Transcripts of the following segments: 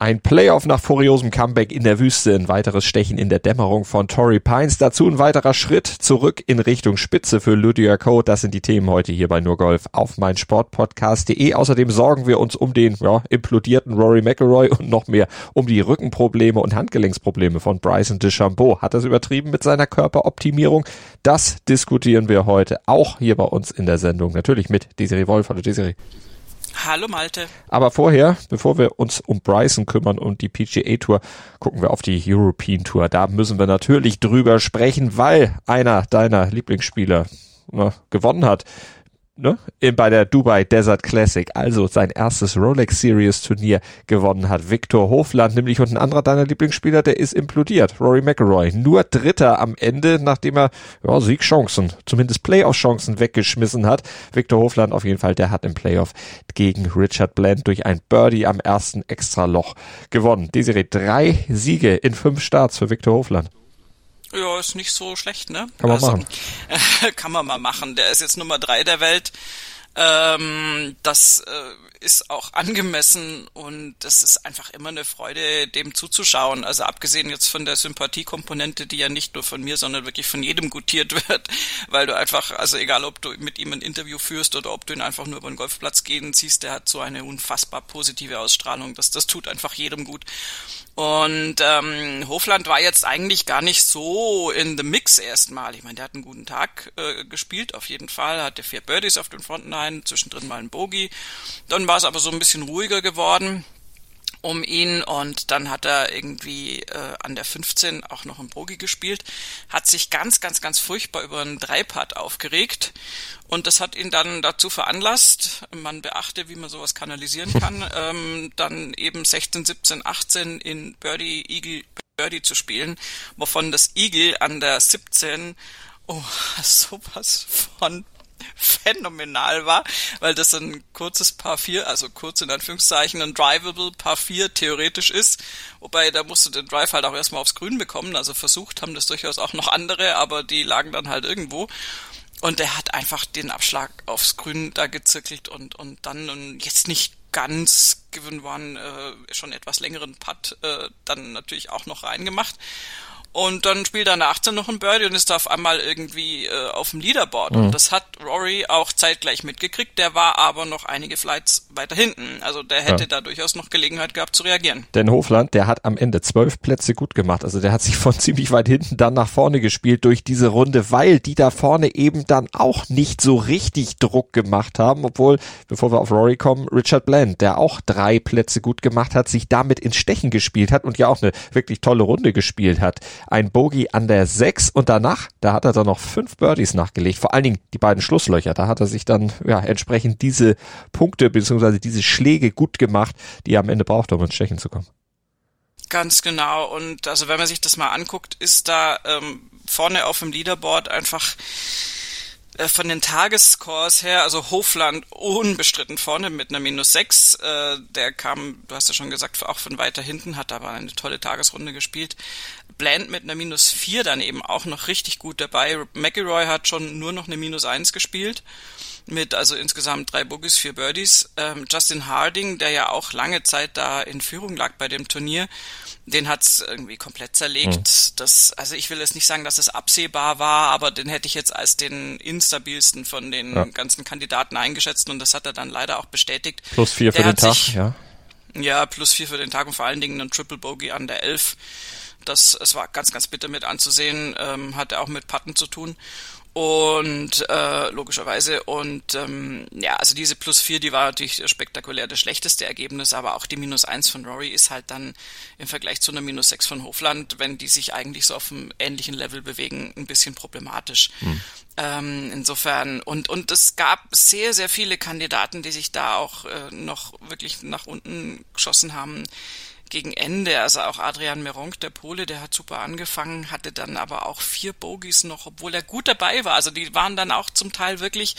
ein Playoff nach furiosem Comeback in der Wüste, ein weiteres Stechen in der Dämmerung von Torrey Pines, dazu ein weiterer Schritt zurück in Richtung Spitze für Lydia Code. Das sind die Themen heute hier bei Nur Golf auf meinsportpodcast.de. Außerdem sorgen wir uns um den ja, implodierten Rory McIlroy und noch mehr um die Rückenprobleme und Handgelenksprobleme von Bryson DeChambeau. Hat das übertrieben mit seiner Körperoptimierung? Das diskutieren wir heute auch hier bei uns in der Sendung. Natürlich mit Desiree Wolf. Hallo Desiree. Hallo Malte. Aber vorher, bevor wir uns um Bryson kümmern und die PGA Tour, gucken wir auf die European Tour. Da müssen wir natürlich drüber sprechen, weil einer deiner Lieblingsspieler ne, gewonnen hat ne, bei der Dubai Desert Classic, also sein erstes Rolex Series Turnier gewonnen hat. Victor Hofland, nämlich und ein anderer deiner Lieblingsspieler, der ist implodiert. Rory McIlroy, nur Dritter am Ende, nachdem er ja, Siegchancen, zumindest Playoff-Chancen weggeschmissen hat. Victor Hofland auf jeden Fall, der hat im Playoff gegen Richard Bland durch ein Birdie am ersten Extraloch gewonnen. Desiree, drei Siege in fünf Starts für Victor Hofland. Ja, ist nicht so schlecht, ne? Kann man also, machen. kann man mal machen. Der ist jetzt Nummer drei der Welt. Ähm, das äh, ist auch angemessen und das ist einfach immer eine Freude, dem zuzuschauen. Also abgesehen jetzt von der Sympathiekomponente, die ja nicht nur von mir, sondern wirklich von jedem gutiert wird, weil du einfach, also egal ob du mit ihm ein Interview führst oder ob du ihn einfach nur über den Golfplatz gehen siehst, der hat so eine unfassbar positive Ausstrahlung. Das, das tut einfach jedem gut. Und ähm, Hofland war jetzt eigentlich gar nicht so in the Mix erstmal. Ich meine, der hat einen guten Tag äh, gespielt, auf jeden Fall. Hatte vier Birdies auf den Front Nine, zwischendrin mal ein Bogey. Dann war es aber so ein bisschen ruhiger geworden um ihn. Und dann hat er irgendwie äh, an der 15 auch noch ein Bogie gespielt, hat sich ganz, ganz, ganz furchtbar über einen Dreipad aufgeregt. Und das hat ihn dann dazu veranlasst, man beachte, wie man sowas kanalisieren kann, ähm, dann eben 16, 17, 18 in Birdie, Eagle, Birdie zu spielen, wovon das Eagle an der 17 oh, sowas von phänomenal war, weil das ein kurzes Paar 4, also kurz in Anführungszeichen, ein drivable Paar 4 theoretisch ist. Wobei, da musst du den Drive halt auch erstmal aufs Grün bekommen. Also versucht haben das durchaus auch noch andere, aber die lagen dann halt irgendwo. Und er hat einfach den Abschlag aufs Grün da gezirkelt und, und dann und jetzt nicht ganz given one äh, schon etwas längeren Putt äh, dann natürlich auch noch reingemacht. Und dann spielt er nach 18 noch ein Birdie und ist da auf einmal irgendwie äh, auf dem Leaderboard. Mhm. Und das hat Rory auch zeitgleich mitgekriegt. Der war aber noch einige Flights weiter hinten. Also der hätte ja. da durchaus noch Gelegenheit gehabt zu reagieren. Denn Hofland, der hat am Ende zwölf Plätze gut gemacht. Also der hat sich von ziemlich weit hinten dann nach vorne gespielt durch diese Runde, weil die da vorne eben dann auch nicht so richtig Druck gemacht haben. Obwohl, bevor wir auf Rory kommen, Richard Bland, der auch drei Plätze gut gemacht hat, sich damit ins Stechen gespielt hat und ja auch eine wirklich tolle Runde gespielt hat ein Bogey an der 6 und danach, da hat er dann noch fünf Birdies nachgelegt. Vor allen Dingen die beiden Schlusslöcher. Da hat er sich dann ja entsprechend diese Punkte bzw. diese Schläge gut gemacht, die er am Ende braucht, um ins Stechen zu kommen. Ganz genau. Und also wenn man sich das mal anguckt, ist da ähm, vorne auf dem Leaderboard einfach äh, von den Tagesscores her, also Hofland unbestritten vorne mit einer minus 6. Äh, der kam, du hast ja schon gesagt, auch von weiter hinten, hat aber eine tolle Tagesrunde gespielt. Bland mit einer minus 4 dann eben auch noch richtig gut dabei. McElroy hat schon nur noch eine minus 1 gespielt mit also insgesamt drei Bogies, vier Birdies. Ähm, Justin Harding, der ja auch lange Zeit da in Führung lag bei dem Turnier, den hat's irgendwie komplett zerlegt. Mhm. Das, also ich will jetzt nicht sagen, dass es absehbar war, aber den hätte ich jetzt als den instabilsten von den ja. ganzen Kandidaten eingeschätzt und das hat er dann leider auch bestätigt. Plus vier für den Tag, sich, ja. Ja, plus vier für den Tag und vor allen Dingen ein Triple Bogey an der Elf. Das, es war ganz, ganz bitter mit anzusehen, ähm, hatte auch mit Patten zu tun. Und äh, logischerweise. Und ähm, ja, also diese plus vier, die war natürlich spektakulär das schlechteste Ergebnis, aber auch die minus eins von Rory ist halt dann im Vergleich zu einer minus sechs von Hofland, wenn die sich eigentlich so auf einem ähnlichen Level bewegen, ein bisschen problematisch. Hm. Ähm, insofern. Und und es gab sehr sehr viele Kandidaten, die sich da auch äh, noch wirklich nach unten geschossen haben gegen Ende, also auch Adrian Meronk, der Pole, der hat super angefangen, hatte dann aber auch vier Bogies noch, obwohl er gut dabei war. Also die waren dann auch zum Teil wirklich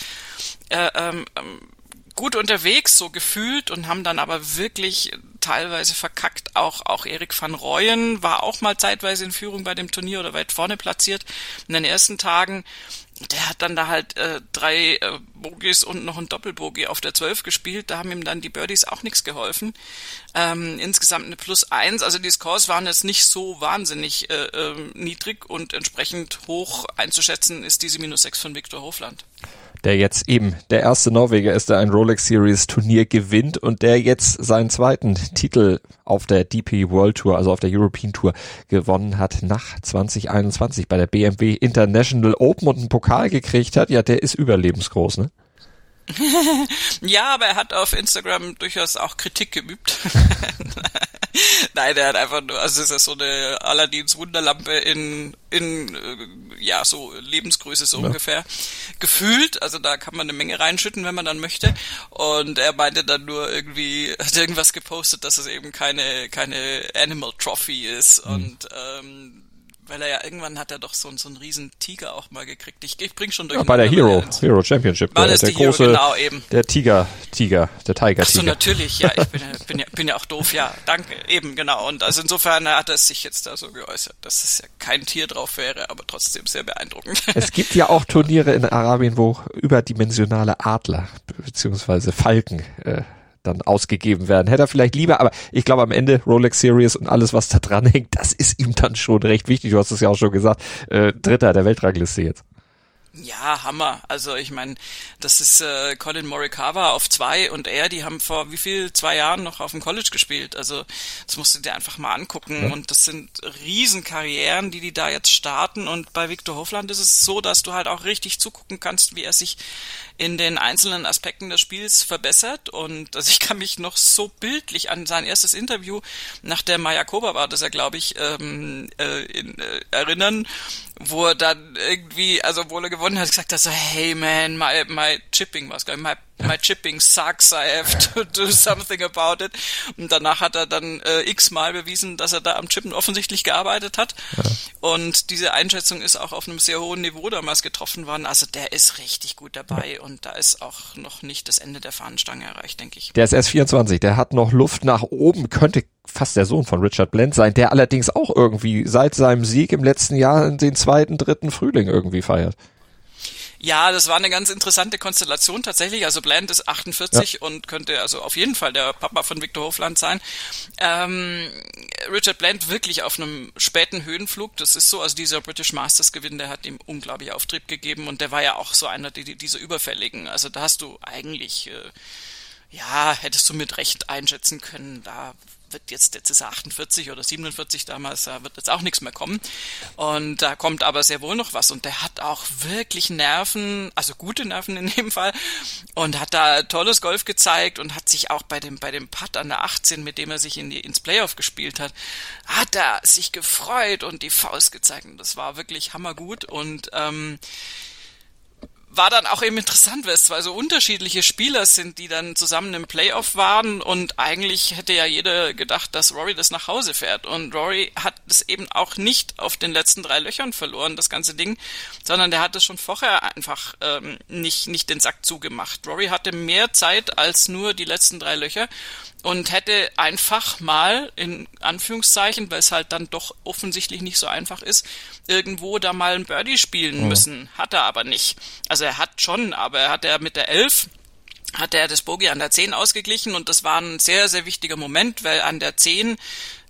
äh, ähm, ähm gut unterwegs, so gefühlt und haben dann aber wirklich teilweise verkackt. Auch, auch Erik van Rooyen war auch mal zeitweise in Führung bei dem Turnier oder weit vorne platziert in den ersten Tagen. Der hat dann da halt äh, drei äh, Bogies und noch ein Doppelbogie auf der 12 gespielt. Da haben ihm dann die Birdies auch nichts geholfen. Ähm, insgesamt eine Plus eins. Also die Scores waren jetzt nicht so wahnsinnig äh, äh, niedrig und entsprechend hoch einzuschätzen ist diese Minus sechs von Viktor Hofland der jetzt eben der erste Norweger ist, der ein Rolex Series Turnier gewinnt und der jetzt seinen zweiten Titel auf der DP World Tour, also auf der European Tour gewonnen hat nach 2021 bei der BMW International Open und einen Pokal gekriegt hat. Ja, der ist überlebensgroß, ne? ja, aber er hat auf Instagram durchaus auch Kritik geübt. Nein, der hat einfach nur, also es ist so eine Aladins Wunderlampe in, in, äh, ja, so Lebensgröße so ja. ungefähr gefühlt. Also da kann man eine Menge reinschütten, wenn man dann möchte. Und er meinte dann nur irgendwie, hat irgendwas gepostet, dass es eben keine, keine Animal Trophy ist. Mhm. Und ähm, weil er ja irgendwann hat er doch so, so einen riesen Tiger auch mal gekriegt. Ich, ich bring schon durch. Ja, bei der Hero, Hero Championship. War der, der große, Hero, genau, eben. Der Tiger, Tiger, der Tiger, Ach so, natürlich, ja, ich bin, bin, ja, bin ja auch doof, ja, danke, eben, genau. Und also insofern hat er sich jetzt da so geäußert, dass es ja kein Tier drauf wäre, aber trotzdem sehr beeindruckend. Es gibt ja auch Turniere in Arabien, wo überdimensionale Adler, beziehungsweise Falken, äh, dann ausgegeben werden. Hätte er vielleicht lieber, aber ich glaube am Ende Rolex Series und alles, was da dran hängt, das ist ihm dann schon recht wichtig. Du hast es ja auch schon gesagt. Äh, Dritter der Weltrangliste jetzt. Ja, Hammer. Also ich meine, das ist äh, Colin Morikawa auf zwei und er, die haben vor wie viel, zwei Jahren noch auf dem College gespielt. Also das musst du dir einfach mal angucken. Ja. Und das sind Riesenkarrieren, die die da jetzt starten. Und bei Victor Hofland ist es so, dass du halt auch richtig zugucken kannst, wie er sich in den einzelnen Aspekten des Spiels verbessert. Und also ich kann mich noch so bildlich an sein erstes Interview nach der Mayakoba war das ja, glaube ich, ähm, äh, in, äh, erinnern, wo er dann irgendwie, also obwohl er gewonnen hat, gesagt hat so, hey man, my, my chipping was, my my chipping sucks, I have to do something about it. Und danach hat er dann äh, x-mal bewiesen, dass er da am Chippen offensichtlich gearbeitet hat. Ja. Und diese Einschätzung ist auch auf einem sehr hohen Niveau damals getroffen worden. Also der ist richtig gut dabei ja. und da ist auch noch nicht das Ende der Fahnenstange erreicht, denke ich. Der ist erst 24, der hat noch Luft nach oben, könnte fast der Sohn von Richard Blend sein, der allerdings auch irgendwie seit seinem Sieg im letzten Jahr den zweiten, dritten Frühling irgendwie feiert. Ja, das war eine ganz interessante Konstellation tatsächlich. Also Bland ist 48 ja. und könnte also auf jeden Fall der Papa von Victor Hofland sein. Ähm, Richard Bland wirklich auf einem späten Höhenflug. Das ist so, also dieser British Masters Gewinn, der hat ihm unglaublich Auftrieb gegeben und der war ja auch so einer die, dieser überfälligen. Also da hast du eigentlich äh, ja, hättest du mit Recht einschätzen können, da wird jetzt, jetzt ist er 48 oder 47 damals, da wird jetzt auch nichts mehr kommen. Und da kommt aber sehr wohl noch was. Und der hat auch wirklich Nerven, also gute Nerven in dem Fall. Und hat da tolles Golf gezeigt und hat sich auch bei dem, bei dem Putt an der 18, mit dem er sich in die, ins Playoff gespielt hat, hat er sich gefreut und die Faust gezeigt. Und das war wirklich hammergut. Und ähm, war dann auch eben interessant, weil es zwei so unterschiedliche Spieler sind, die dann zusammen im Playoff waren. Und eigentlich hätte ja jeder gedacht, dass Rory das nach Hause fährt. Und Rory hat es eben auch nicht auf den letzten drei Löchern verloren, das ganze Ding, sondern der hat es schon vorher einfach ähm, nicht, nicht den Sack zugemacht. Rory hatte mehr Zeit als nur die letzten drei Löcher und hätte einfach mal, in Anführungszeichen, weil es halt dann doch offensichtlich nicht so einfach ist, irgendwo da mal ein Birdie spielen mhm. müssen. Hat er aber nicht. Also er hat schon, aber er hat er mit der 11 hat er das Bogey an der 10 ausgeglichen und das war ein sehr, sehr wichtiger Moment, weil an der 10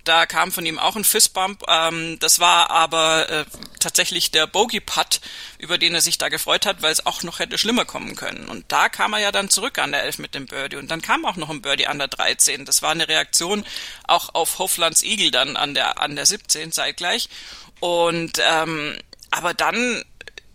da kam von ihm auch ein Fistbump. Ähm, das war aber äh, tatsächlich der Bogey-Putt, über den er sich da gefreut hat, weil es auch noch hätte schlimmer kommen können. Und da kam er ja dann zurück an der 11 mit dem Birdie. Und dann kam auch noch ein Birdie an der 13. Das war eine Reaktion auch auf Hoflands Eagle dann an der, an der 17 zeitgleich. Und ähm, aber dann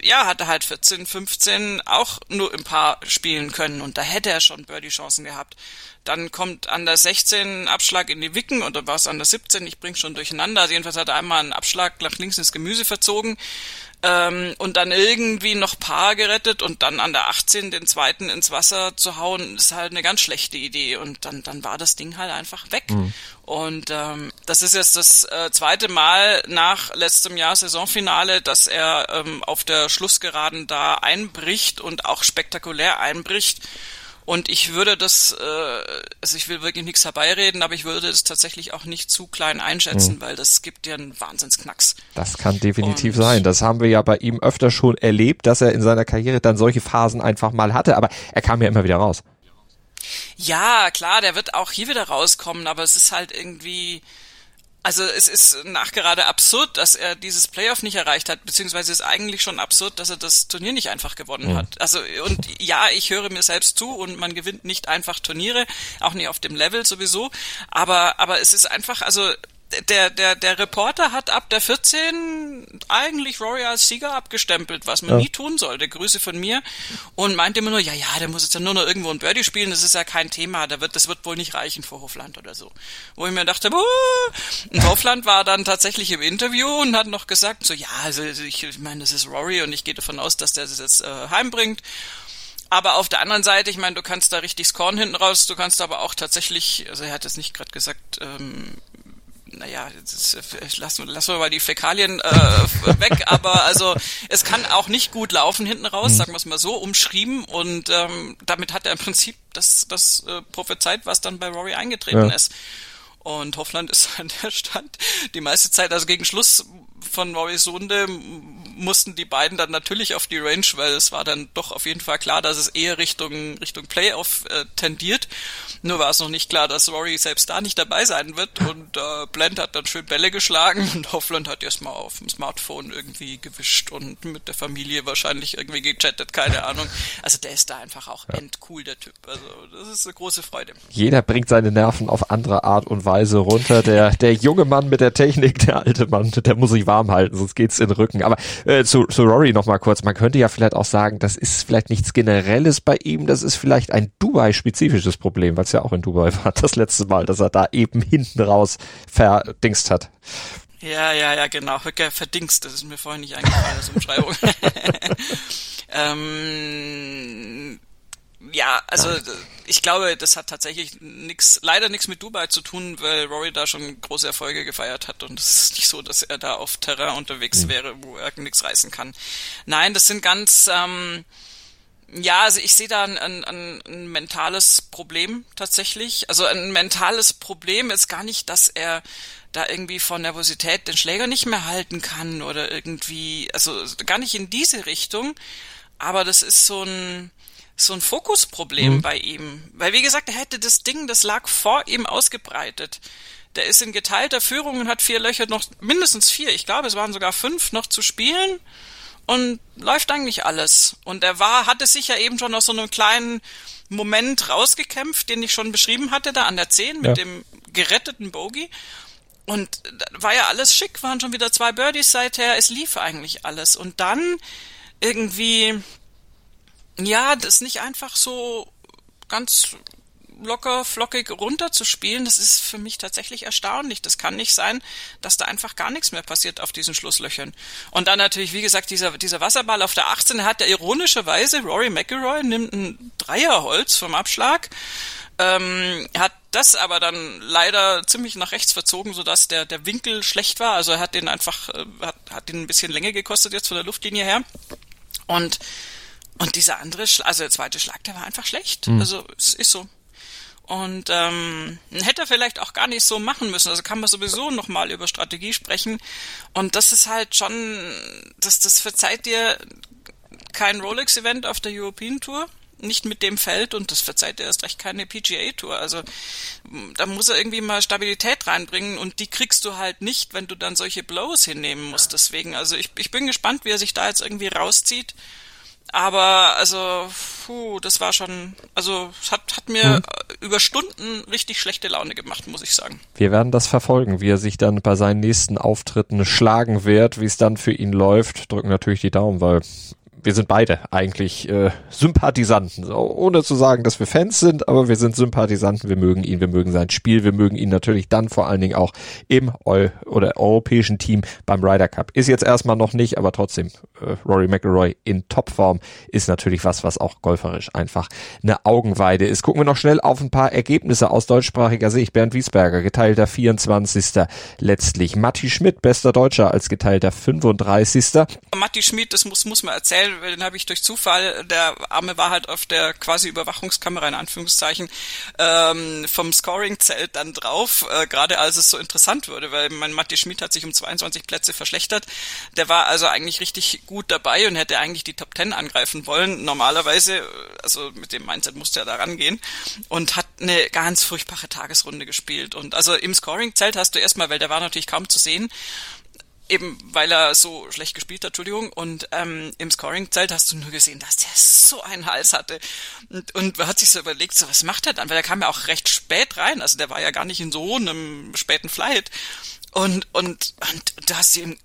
ja, hat er halt 14, 15 auch nur ein paar spielen können und da hätte er schon Birdie-Chancen gehabt. Dann kommt an der 16 ein Abschlag in die Wicken oder war es an der 17, ich bring's schon durcheinander. Also jedenfalls hat er einmal einen Abschlag nach links ins Gemüse verzogen ähm, und dann irgendwie noch Paar gerettet und dann an der 18 den zweiten ins Wasser zu hauen, ist halt eine ganz schlechte Idee. Und dann, dann war das Ding halt einfach weg. Mhm. Und ähm, das ist jetzt das äh, zweite Mal nach letztem Jahr Saisonfinale, dass er ähm, auf der Schlussgeraden da einbricht und auch spektakulär einbricht. Und ich würde das, äh, also ich will wirklich nichts herbeireden, aber ich würde das tatsächlich auch nicht zu klein einschätzen, mhm. weil das gibt dir einen Wahnsinnsknacks. Das kann definitiv und sein. Das haben wir ja bei ihm öfter schon erlebt, dass er in seiner Karriere dann solche Phasen einfach mal hatte, aber er kam ja immer wieder raus. Ja, klar, der wird auch hier wieder rauskommen, aber es ist halt irgendwie, also es ist nachgerade absurd, dass er dieses Playoff nicht erreicht hat, beziehungsweise es ist eigentlich schon absurd, dass er das Turnier nicht einfach gewonnen mhm. hat. Also und ja, ich höre mir selbst zu und man gewinnt nicht einfach Turniere, auch nicht auf dem Level sowieso, aber aber es ist einfach, also der, der, der Reporter hat ab der 14 eigentlich Rory als Sieger abgestempelt, was man ja. nie tun sollte. Grüße von mir. Und meinte immer nur, ja, ja, der muss jetzt ja nur noch irgendwo ein Birdie spielen, das ist ja kein Thema, da wird, das wird wohl nicht reichen vor Hofland oder so. Wo ich mir dachte, und Hofland war dann tatsächlich im Interview und hat noch gesagt, so, ja, also ich, ich meine, das ist Rory und ich gehe davon aus, dass der das jetzt äh, heimbringt. Aber auf der anderen Seite, ich meine, du kannst da richtig scoren hinten raus, du kannst aber auch tatsächlich, also er hat es nicht gerade gesagt, ähm, naja, lassen, lassen wir mal die Fäkalien äh, weg, aber also es kann auch nicht gut laufen hinten raus, mhm. sagen wir es mal so, umschrieben und ähm, damit hat er im Prinzip das, das äh, prophezeit, was dann bei Rory eingetreten ja. ist. Und Hoffland ist an der Stand die meiste Zeit, also gegen Schluss von Rory's Runde mussten die beiden dann natürlich auf die Range, weil es war dann doch auf jeden Fall klar, dass es eher Richtung, Richtung Playoff äh, tendiert. Nur war es noch nicht klar, dass Rory selbst da nicht dabei sein wird und äh, Blend hat dann schön Bälle geschlagen und Hoffland hat erstmal auf dem Smartphone irgendwie gewischt und mit der Familie wahrscheinlich irgendwie gechattet, keine Ahnung. Also der ist da einfach auch ja. endcool, der Typ. Also das ist eine große Freude. Jeder bringt seine Nerven auf andere Art und Weise runter. Der, der junge Mann mit der Technik, der alte Mann, der muss sich warm halten, sonst geht's in den Rücken. Aber äh, zu, zu Rory noch mal kurz. Man könnte ja vielleicht auch sagen, das ist vielleicht nichts Generelles bei ihm, das ist vielleicht ein Dubai-spezifisches Problem, weil es ja auch in Dubai war, das letzte Mal, dass er da eben hinten raus verdingst hat. Ja, ja, ja, genau. Verdingst, das ist mir vorhin nicht eingefallen, als Umschreibung. ähm, ja, also ich glaube, das hat tatsächlich nix, leider nichts mit Dubai zu tun, weil Rory da schon große Erfolge gefeiert hat und es ist nicht so, dass er da auf Terrain unterwegs mhm. wäre, wo er nichts reißen kann. Nein, das sind ganz ähm, ja, also ich sehe da ein, ein, ein mentales Problem tatsächlich. Also ein mentales Problem ist gar nicht, dass er da irgendwie von Nervosität den Schläger nicht mehr halten kann oder irgendwie, also gar nicht in diese Richtung. Aber das ist so ein, so ein Fokusproblem mhm. bei ihm. Weil wie gesagt, er hätte das Ding, das lag vor ihm ausgebreitet. Der ist in geteilter Führung und hat vier Löcher noch, mindestens vier, ich glaube, es waren sogar fünf noch zu spielen und läuft eigentlich alles. Und er war, hatte sich ja eben schon aus so einem kleinen Moment rausgekämpft, den ich schon beschrieben hatte, da an der 10 mit ja. dem geretteten Bogey. Und war ja alles schick, waren schon wieder zwei Birdies seither, es lief eigentlich alles. Und dann irgendwie, ja, das nicht einfach so ganz locker flockig runterzuspielen, das ist für mich tatsächlich erstaunlich. Das kann nicht sein, dass da einfach gar nichts mehr passiert auf diesen Schlusslöchern. Und dann natürlich, wie gesagt, dieser, dieser Wasserball auf der 18 hat der ironischerweise, Rory McIlroy nimmt ein Dreierholz vom Abschlag, ähm, hat das aber dann leider ziemlich nach rechts verzogen, sodass der, der Winkel schlecht war. Also er hat den einfach, äh, hat, hat den ein bisschen Länge gekostet jetzt von der Luftlinie her. Und und dieser andere, also der zweite Schlag, der war einfach schlecht. Mhm. Also es ist so. Und ähm, hätte er vielleicht auch gar nicht so machen müssen. Also kann man sowieso nochmal über Strategie sprechen. Und das ist halt schon, das, das verzeiht dir kein Rolex-Event auf der European Tour. Nicht mit dem Feld und das verzeiht dir erst recht keine PGA-Tour. Also da muss er irgendwie mal Stabilität reinbringen und die kriegst du halt nicht, wenn du dann solche Blows hinnehmen musst. Deswegen, also ich, ich bin gespannt, wie er sich da jetzt irgendwie rauszieht. Aber also, puh, das war schon, also es hat, hat mir mhm. über Stunden richtig schlechte Laune gemacht, muss ich sagen. Wir werden das verfolgen, wie er sich dann bei seinen nächsten Auftritten schlagen wird, wie es dann für ihn läuft. Drücken natürlich die Daumen, weil wir sind beide eigentlich äh, Sympathisanten. Ohne zu sagen, dass wir Fans sind, aber wir sind Sympathisanten. Wir mögen ihn, wir mögen sein Spiel, wir mögen ihn natürlich dann vor allen Dingen auch im Eu oder europäischen Team beim Ryder Cup. Ist jetzt erstmal noch nicht, aber trotzdem, äh, Rory McIlroy in Topform ist natürlich was, was auch golferisch einfach eine Augenweide ist. Gucken wir noch schnell auf ein paar Ergebnisse aus deutschsprachiger Sicht. Bernd Wiesberger, geteilter 24. letztlich. Matti Schmidt, bester Deutscher als geteilter 35. Matti Schmidt, das muss, muss man erzählen, den habe ich durch Zufall, der Arme war halt auf der quasi Überwachungskamera in Anführungszeichen ähm, vom Scoring-Zelt dann drauf, äh, gerade als es so interessant wurde, weil mein Matti Schmid hat sich um 22 Plätze verschlechtert. Der war also eigentlich richtig gut dabei und hätte eigentlich die Top 10 angreifen wollen. Normalerweise, also mit dem Mindset musste er da rangehen und hat eine ganz furchtbare Tagesrunde gespielt. Und also im Scoring-Zelt hast du erstmal, weil der war natürlich kaum zu sehen, eben weil er so schlecht gespielt hat, Entschuldigung, und ähm, im Scoring-Zelt hast du nur gesehen, dass der so einen Hals hatte. Und, und hat sich so überlegt, so was macht er dann? Weil er kam ja auch recht spät rein, also der war ja gar nicht in so einem späten Flight. Und, und, und du hast ihm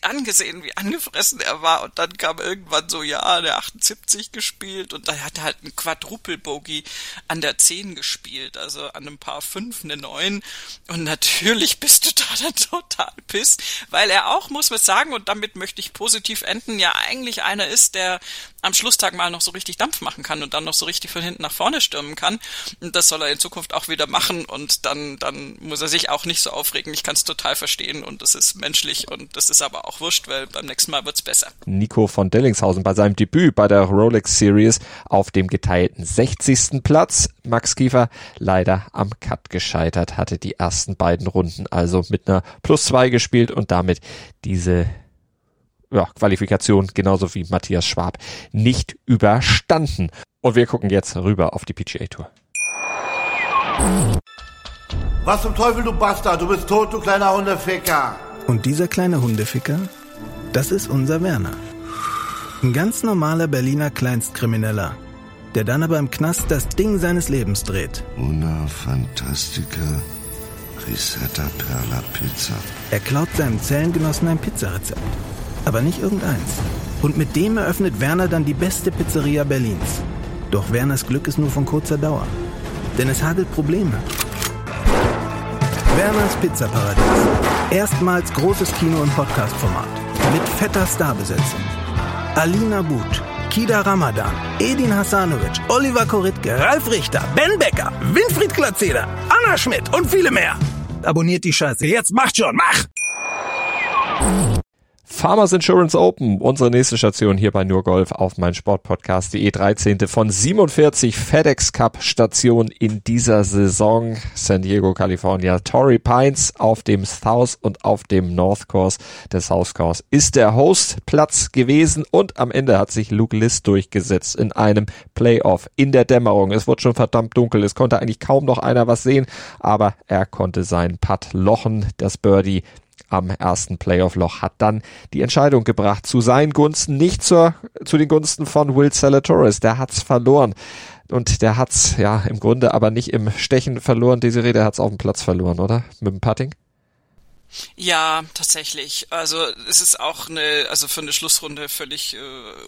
angesehen, wie angefressen er war. Und dann kam irgendwann so, ja, der 78 gespielt und dann hat er halt ein Quadruple-Bogey an der 10 gespielt, also an einem Paar 5 eine 9. Und natürlich bist du da dann total piss, weil er auch, muss man sagen, und damit möchte ich positiv enden, ja eigentlich einer ist, der am Schlusstag mal noch so richtig Dampf machen kann und dann noch so richtig von hinten nach vorne stürmen kann. Und das soll er in Zukunft auch wieder machen und dann, dann muss er sich auch nicht so aufregen. Ich kann es total verstehen und das ist menschlich und das ist aber auch wurscht, weil beim nächsten Mal wird's besser. Nico von Dellingshausen bei seinem Debüt bei der Rolex Series auf dem geteilten 60. Platz. Max Kiefer leider am Cut gescheitert, hatte die ersten beiden Runden also mit einer Plus 2 gespielt und damit diese ja, Qualifikation genauso wie Matthias Schwab nicht überstanden. Und wir gucken jetzt rüber auf die PGA Tour. Was zum Teufel, du Bastard? Du bist tot, du kleiner Hundeficker. Und dieser kleine Hundeficker, das ist unser Werner. Ein ganz normaler Berliner Kleinstkrimineller, der dann aber im Knast das Ding seines Lebens dreht. Una Fantastica Risetta Perla Pizza. Er klaut seinem Zellengenossen ein Pizzarezept. Aber nicht irgendeins. Und mit dem eröffnet Werner dann die beste Pizzeria Berlins. Doch Werners Glück ist nur von kurzer Dauer. Denn es hagelt Probleme. Werners Pizzaparadies. Erstmals großes Kino- und Podcast-Format. Mit fetter Starbesetzung. Alina But, Kida Ramadan, Edin Hasanovic, Oliver Koritke, Ralf Richter, Ben Becker, Winfried Glatzeder, Anna Schmidt und viele mehr. Abonniert die Scheiße. Jetzt macht schon, mach! Farmers Insurance Open, unsere nächste Station hier bei Nur Golf auf mein Sportpodcast.de 13. von 47 FedEx Cup Stationen in dieser Saison. San Diego, California. Torrey Pines auf dem South und auf dem North Course. Der South Course ist der Hostplatz gewesen und am Ende hat sich Luke List durchgesetzt in einem Playoff in der Dämmerung. Es wurde schon verdammt dunkel. Es konnte eigentlich kaum noch einer was sehen, aber er konnte seinen Putt lochen. Das Birdie am ersten Playoff-Loch hat dann die Entscheidung gebracht zu seinen Gunsten, nicht zur, zu den Gunsten von Will Salatoris. Der hat's verloren. Und der hat's ja im Grunde aber nicht im Stechen verloren. Desiree, der hat's auf dem Platz verloren, oder? Mit dem Putting? Ja, tatsächlich. Also es ist auch eine, also für eine Schlussrunde völlig äh,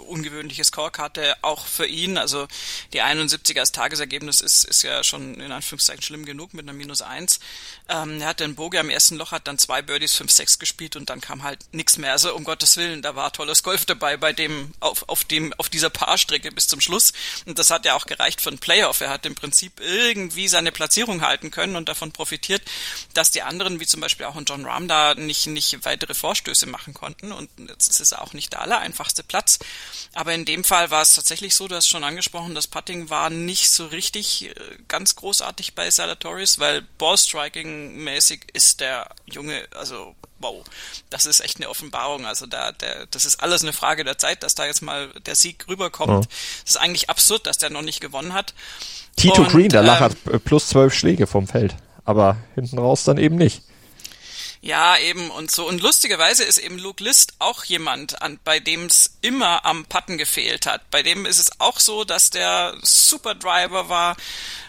ungewöhnliche Scorekarte, auch für ihn. Also die 71er als Tagesergebnis ist, ist ja schon in Anführungszeichen schlimm genug mit einer Minus 1. Ähm, er hat den Bogie am ersten Loch, hat dann zwei Birdies, 5-6 gespielt und dann kam halt nichts mehr. Also um Gottes Willen, da war tolles Golf dabei bei dem, auf, auf dem, auf dieser Paarstrecke bis zum Schluss. Und das hat ja auch gereicht für einen Playoff. Er hat im Prinzip irgendwie seine Platzierung halten können und davon profitiert, dass die anderen, wie zum Beispiel auch ein John Rahm da nicht, nicht weitere Vorstöße machen konnten. Und jetzt ist es auch nicht der allereinfachste Platz. Aber in dem Fall war es tatsächlich so, du hast schon angesprochen, das Putting war nicht so richtig äh, ganz großartig bei Salatoris, weil Ballstriking-mäßig ist der Junge, also wow, das ist echt eine Offenbarung. Also da, der, das ist alles eine Frage der Zeit, dass da jetzt mal der Sieg rüberkommt. Es ist eigentlich absurd, dass der noch nicht gewonnen hat. Tito Und, Green, der ähm, Lach hat plus zwölf Schläge vom Feld. Aber hinten raus dann eben nicht. Ja, eben und so. Und lustigerweise ist eben Luke List auch jemand, an, bei dem es immer am Putten gefehlt hat. Bei dem ist es auch so, dass der Super Driver war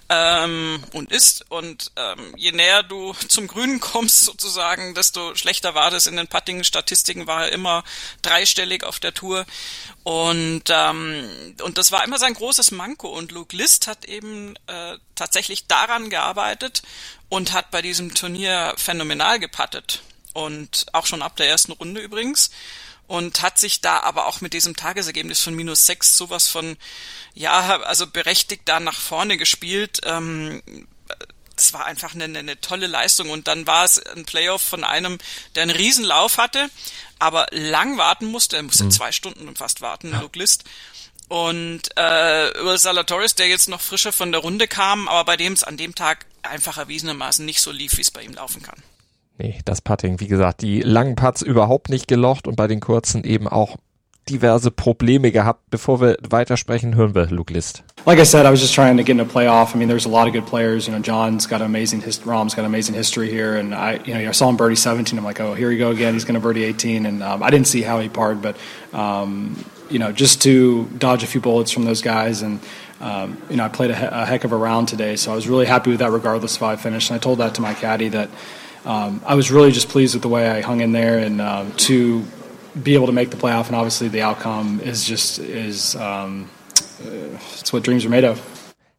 ähm, und ist. Und ähm, je näher du zum Grünen kommst sozusagen, desto schlechter war das in den Putting-Statistiken, war er immer dreistellig auf der Tour. Und, ähm, und das war immer sein großes Manko. Und Luke List hat eben äh, tatsächlich daran gearbeitet und hat bei diesem Turnier phänomenal gepattet. Und auch schon ab der ersten Runde übrigens. Und hat sich da aber auch mit diesem Tagesergebnis von minus sechs sowas von, ja, also berechtigt da nach vorne gespielt. Ähm, das war einfach eine, eine tolle Leistung. Und dann war es ein Playoff von einem, der einen Riesenlauf hatte, aber lang warten musste. Er musste mhm. zwei Stunden fast warten, ja. Luke List. Und äh, über Salatoris, der jetzt noch frischer von der Runde kam, aber bei dem es an dem Tag einfach erwiesenermaßen nicht so lief, wie es bei ihm laufen kann. Nee, das Putting, wie gesagt, die langen Putts überhaupt nicht gelocht und bei den kurzen eben auch diverse Probleme gehabt. Bevor wir weitersprechen, hören wir Luke List. Like I said, I was just trying to get in a playoff. I mean, there's a lot of good players. You know, John's got an amazing history. Rom's got amazing history here, and I, you know, I saw him birdie 17. I'm like, oh, here we go again. He's going to birdie 18, and um, I didn't see how he parred, but um, you know, just to dodge a few bullets from those guys and. Um, you know, I played a, he a, heck of a round today, so I was really happy with that, regardless of how I finished. And I told that to my caddy that um, I was really just pleased with the way I hung in there, and um, to be able to make the playoff, and obviously the outcome is just is um, it's what dreams are made of.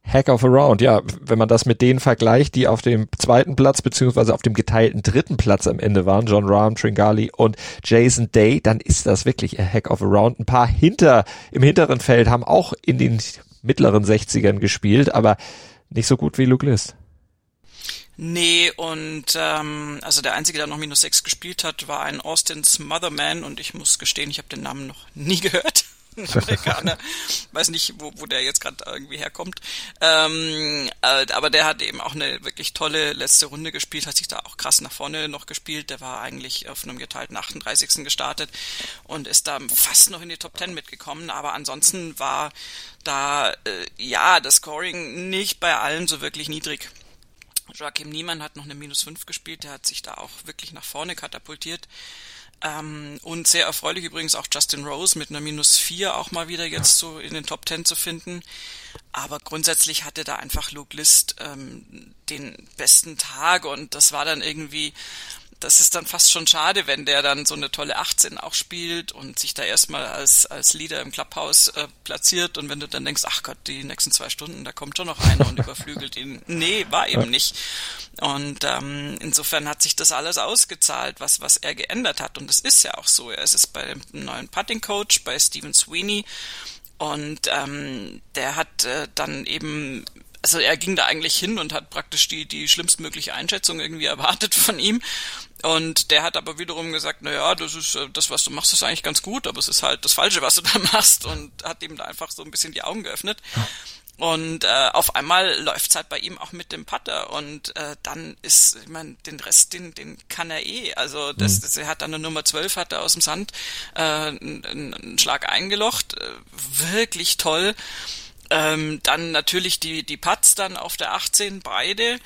Hack of a Round, ja, wenn man das mit denen vergleicht, die auf dem zweiten Platz beziehungsweise auf dem geteilten dritten Platz am Ende waren, John Rahm, Tringali und Jason Day, dann ist das wirklich ein Hack of a Round. Ein paar hinter im hinteren Feld haben auch in den mittleren 60ern gespielt, aber nicht so gut wie Luke List. Nee, und ähm, also der Einzige, der noch minus sechs gespielt hat, war ein Austins Motherman und ich muss gestehen, ich habe den Namen noch nie gehört. Amerikaner. Weiß nicht, wo, wo der jetzt gerade irgendwie herkommt. Ähm, äh, aber der hat eben auch eine wirklich tolle letzte Runde gespielt, hat sich da auch krass nach vorne noch gespielt. Der war eigentlich auf einem geteilten 38. gestartet und ist da fast noch in die Top 10 mitgekommen. Aber ansonsten war da äh, ja das Scoring nicht bei allen so wirklich niedrig. Joachim Niemann hat noch eine Minus 5 gespielt, der hat sich da auch wirklich nach vorne katapultiert. Ähm, und sehr erfreulich übrigens auch Justin Rose mit einer Minus 4 auch mal wieder jetzt so in den Top 10 zu finden. Aber grundsätzlich hatte da einfach Luke List ähm, den besten Tag und das war dann irgendwie das ist dann fast schon schade, wenn der dann so eine tolle 18 auch spielt und sich da erstmal als, als Leader im Clubhouse äh, platziert und wenn du dann denkst, ach Gott, die nächsten zwei Stunden, da kommt schon noch einer und überflügelt ihn. Nee, war eben nicht. Und ähm, insofern hat sich das alles ausgezahlt, was, was er geändert hat. Und es ist ja auch so. Er ist bei dem neuen Putting Coach, bei Steven Sweeney. Und ähm, der hat äh, dann eben also er ging da eigentlich hin und hat praktisch die, die schlimmstmögliche Einschätzung irgendwie erwartet von ihm. Und der hat aber wiederum gesagt, na ja, das ist, äh, das, was du machst, ist eigentlich ganz gut, aber es ist halt das Falsche, was du da machst und hat ihm da einfach so ein bisschen die Augen geöffnet. Und äh, auf einmal läuft's halt bei ihm auch mit dem Putter und äh, dann ist, ich meine, den Rest, den, den kann er eh. Also das, mhm. das, er hat dann eine Nummer 12, hat er aus dem Sand äh, einen, einen Schlag eingelocht. Äh, wirklich toll. Ähm, dann natürlich die, die Putts dann auf der 18, beide,